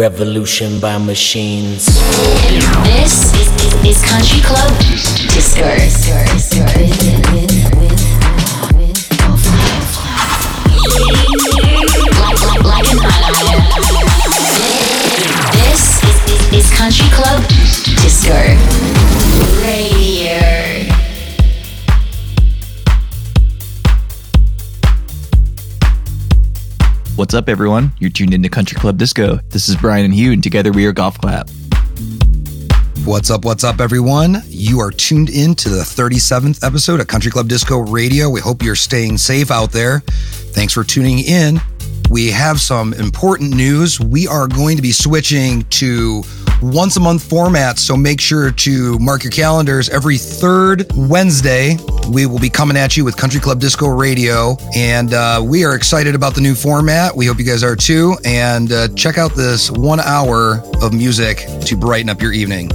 Revolution by machines. This is, Country Club Disco. This is, is, is Country Club Disco What's up, everyone? You're tuned into Country Club Disco. This is Brian and Hugh, and together we are Golf Clap. What's up, what's up, everyone? You are tuned in to the 37th episode of Country Club Disco Radio. We hope you're staying safe out there. Thanks for tuning in. We have some important news. We are going to be switching to once a month format, so make sure to mark your calendars every third Wednesday. We will be coming at you with Country Club Disco Radio, and uh, we are excited about the new format. We hope you guys are too. And uh, check out this one hour of music to brighten up your evening.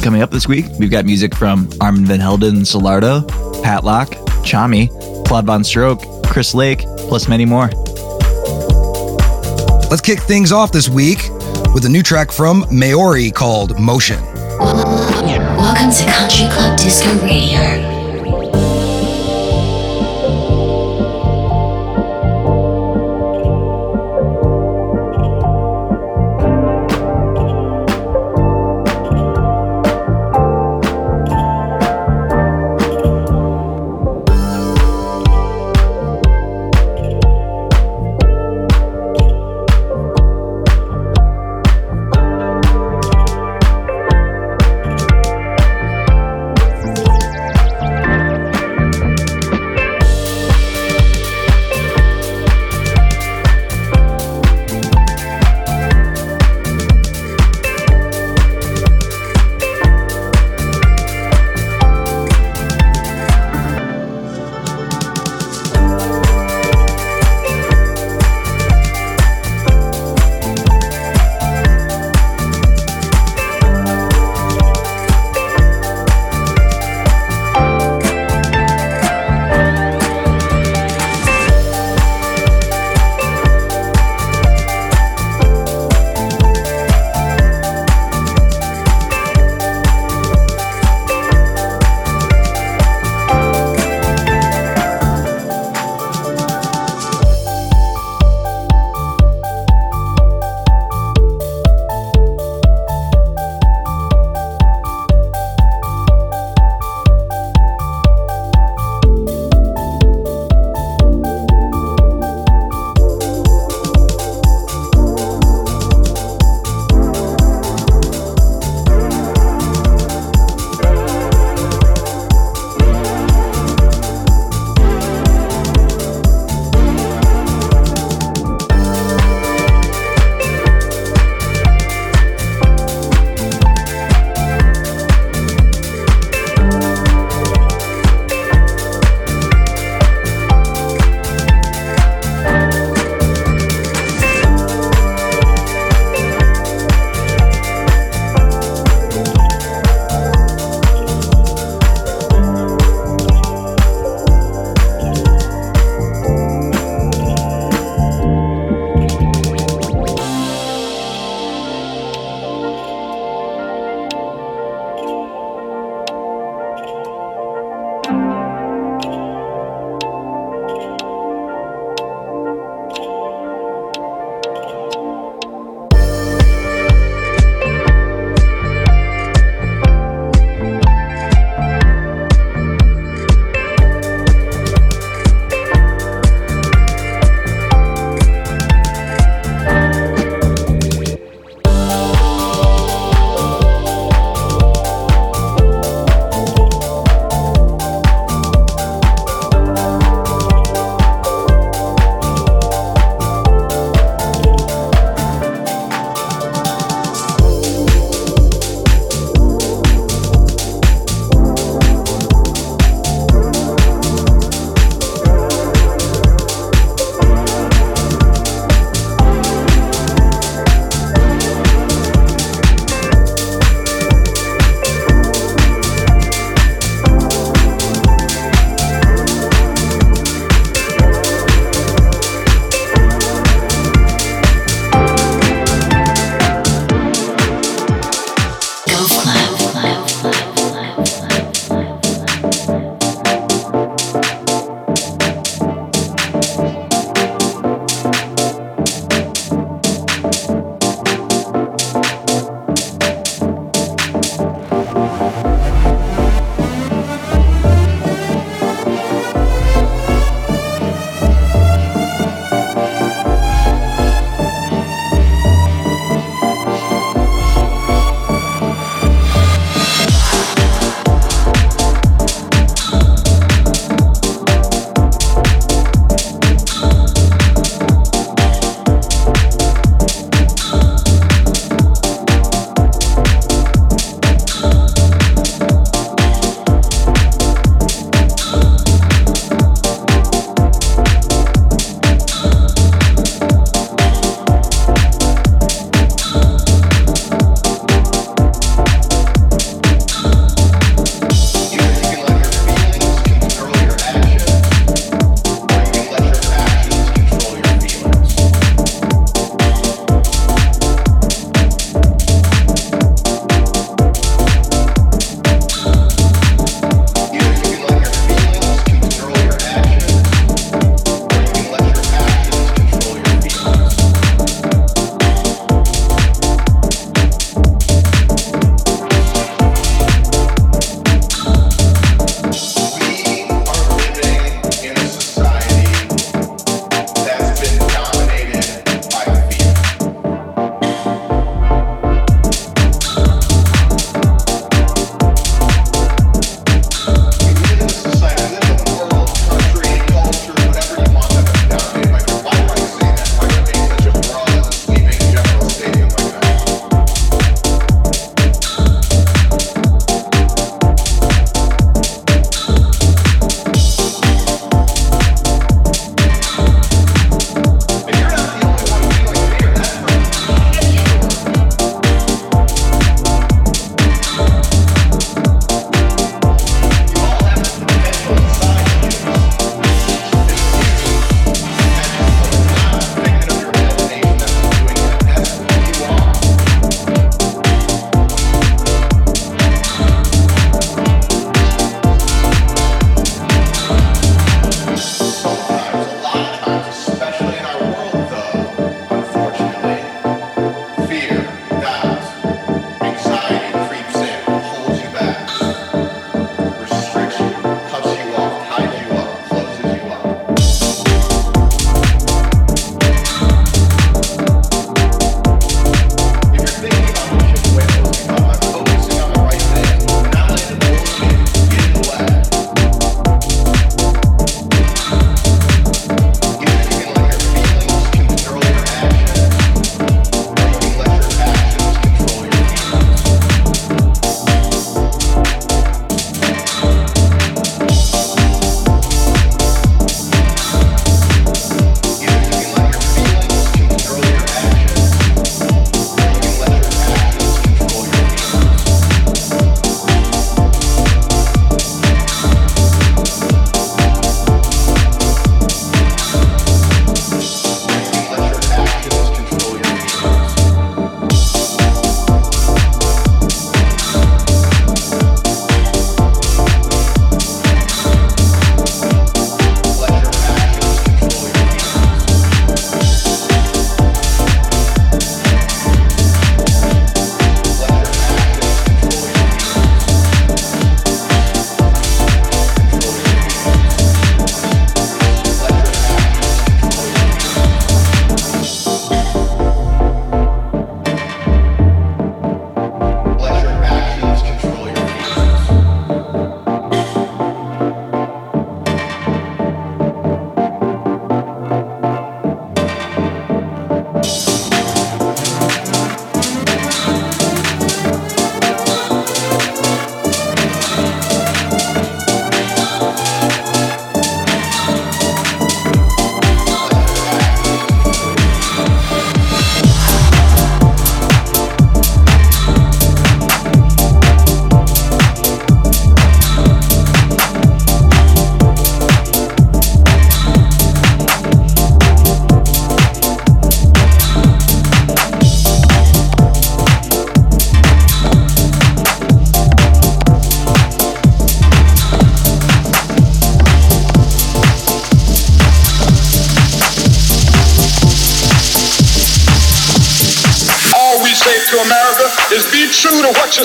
Coming up this week, we've got music from Armand van Helden, Solardo, Patlock, Tchami, Claude Von Stroke, Chris Lake, plus many more. Let's kick things off this week with a new track from Maoree called Motion. Welcome to Country Club Disco Radio.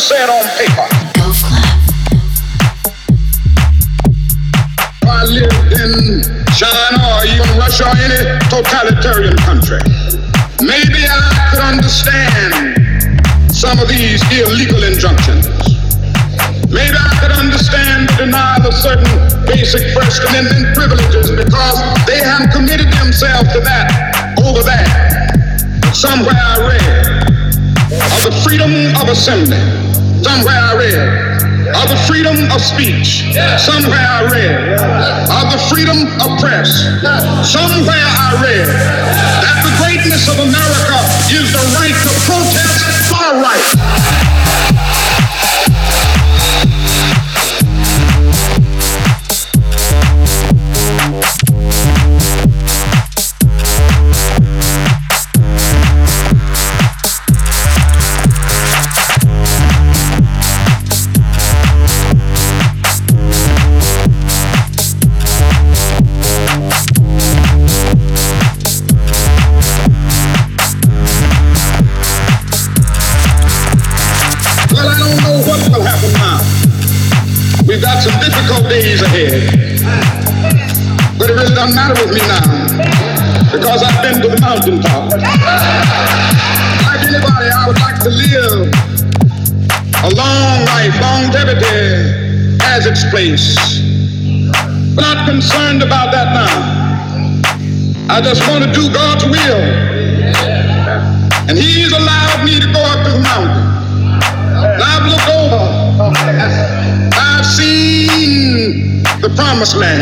Set on Just want to do God's will. And He's allowed me to go up to the mountain. And I've looked over. I've seen the promised land.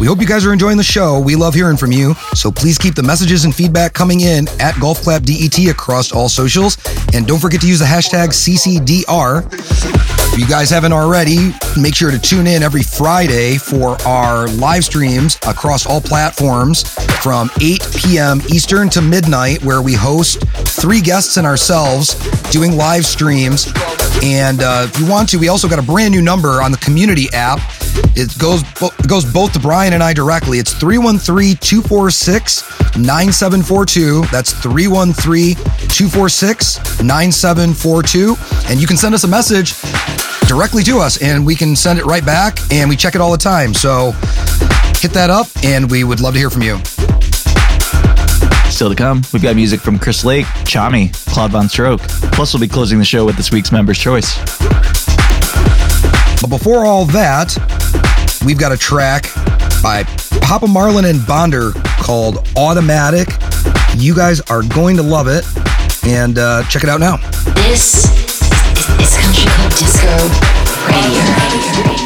We hope you guys are enjoying the show. We love hearing from you. So please keep the messages and feedback coming in at Golf Clap DET across all socials. And don't forget to use the hashtag CCDR. If you guys haven't already, make sure to tune in every Friday for our live streams across all platforms from 8 p.m. Eastern to midnight, where we host three guests and ourselves doing live streams. And uh, if you want to, we also got a brand new number on the community app. It goes it goes both to Brian and I directly. It's 313-246-9742. That's 313-246-9742. And you can send us a message directly to us and we can send it right back and we check it all the time. So hit that up and we would love to hear from you. Still to come, we've got music from Chris Lake, Tchami, Claude VonStroke. Plus, we'll be closing the show with this week's Member's Choice. But before all that, we've got a track by Papa Marlin and Bondar called Automatic. You guys are going to love it. And uh, check it out now. This is, is Country Club Disco Radio.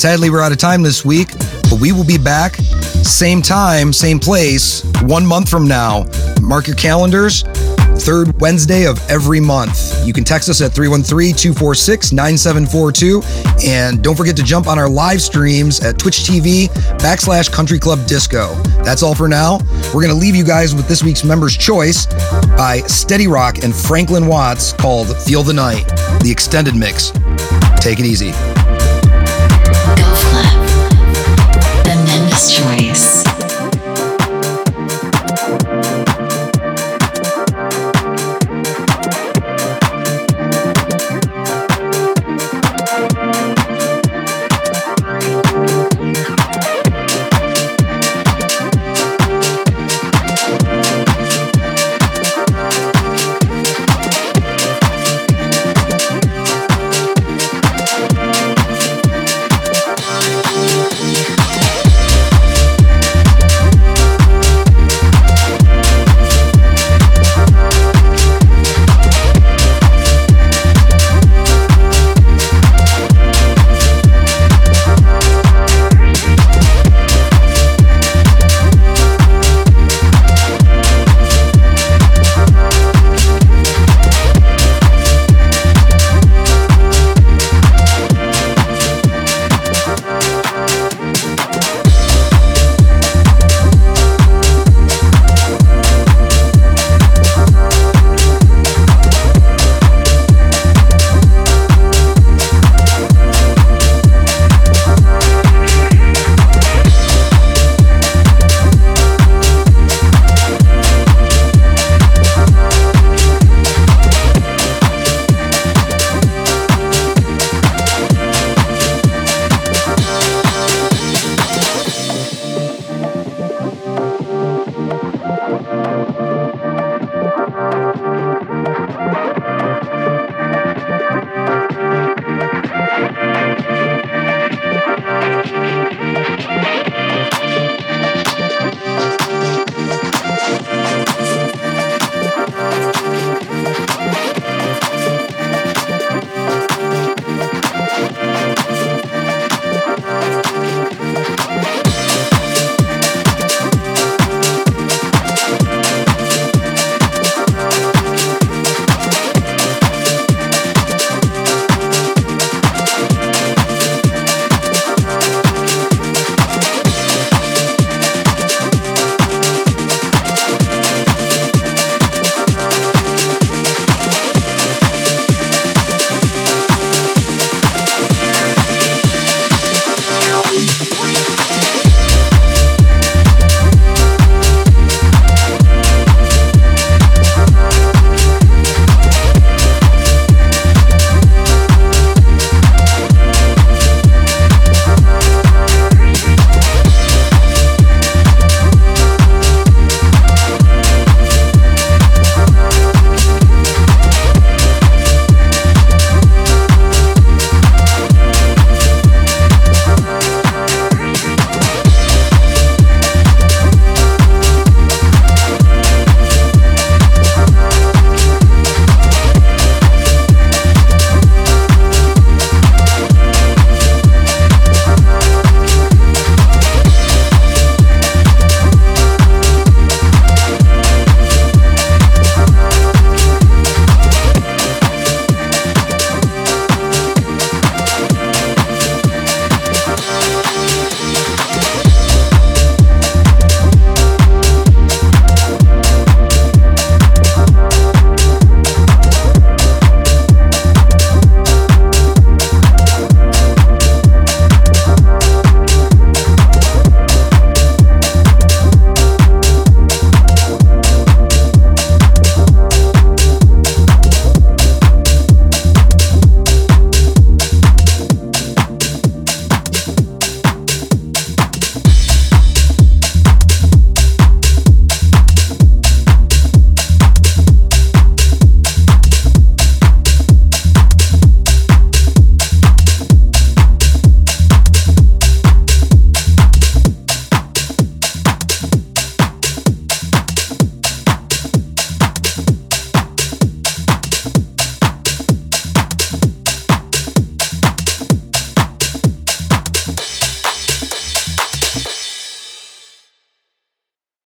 Sadly, we're out of time this week, but we will be back same time, same place, one month from now. Mark your calendars. Third Wednesday of every month. You can text us at 313 246 9742. And don't forget to jump on our live streams at Twitch TV backslash Country Club Disco. That's all for now. We're going to leave you guys with this week's Members' Choice by Steady Rock and Franklyn Watts called Feel the Night, the extended mix. Take it easy. Choice.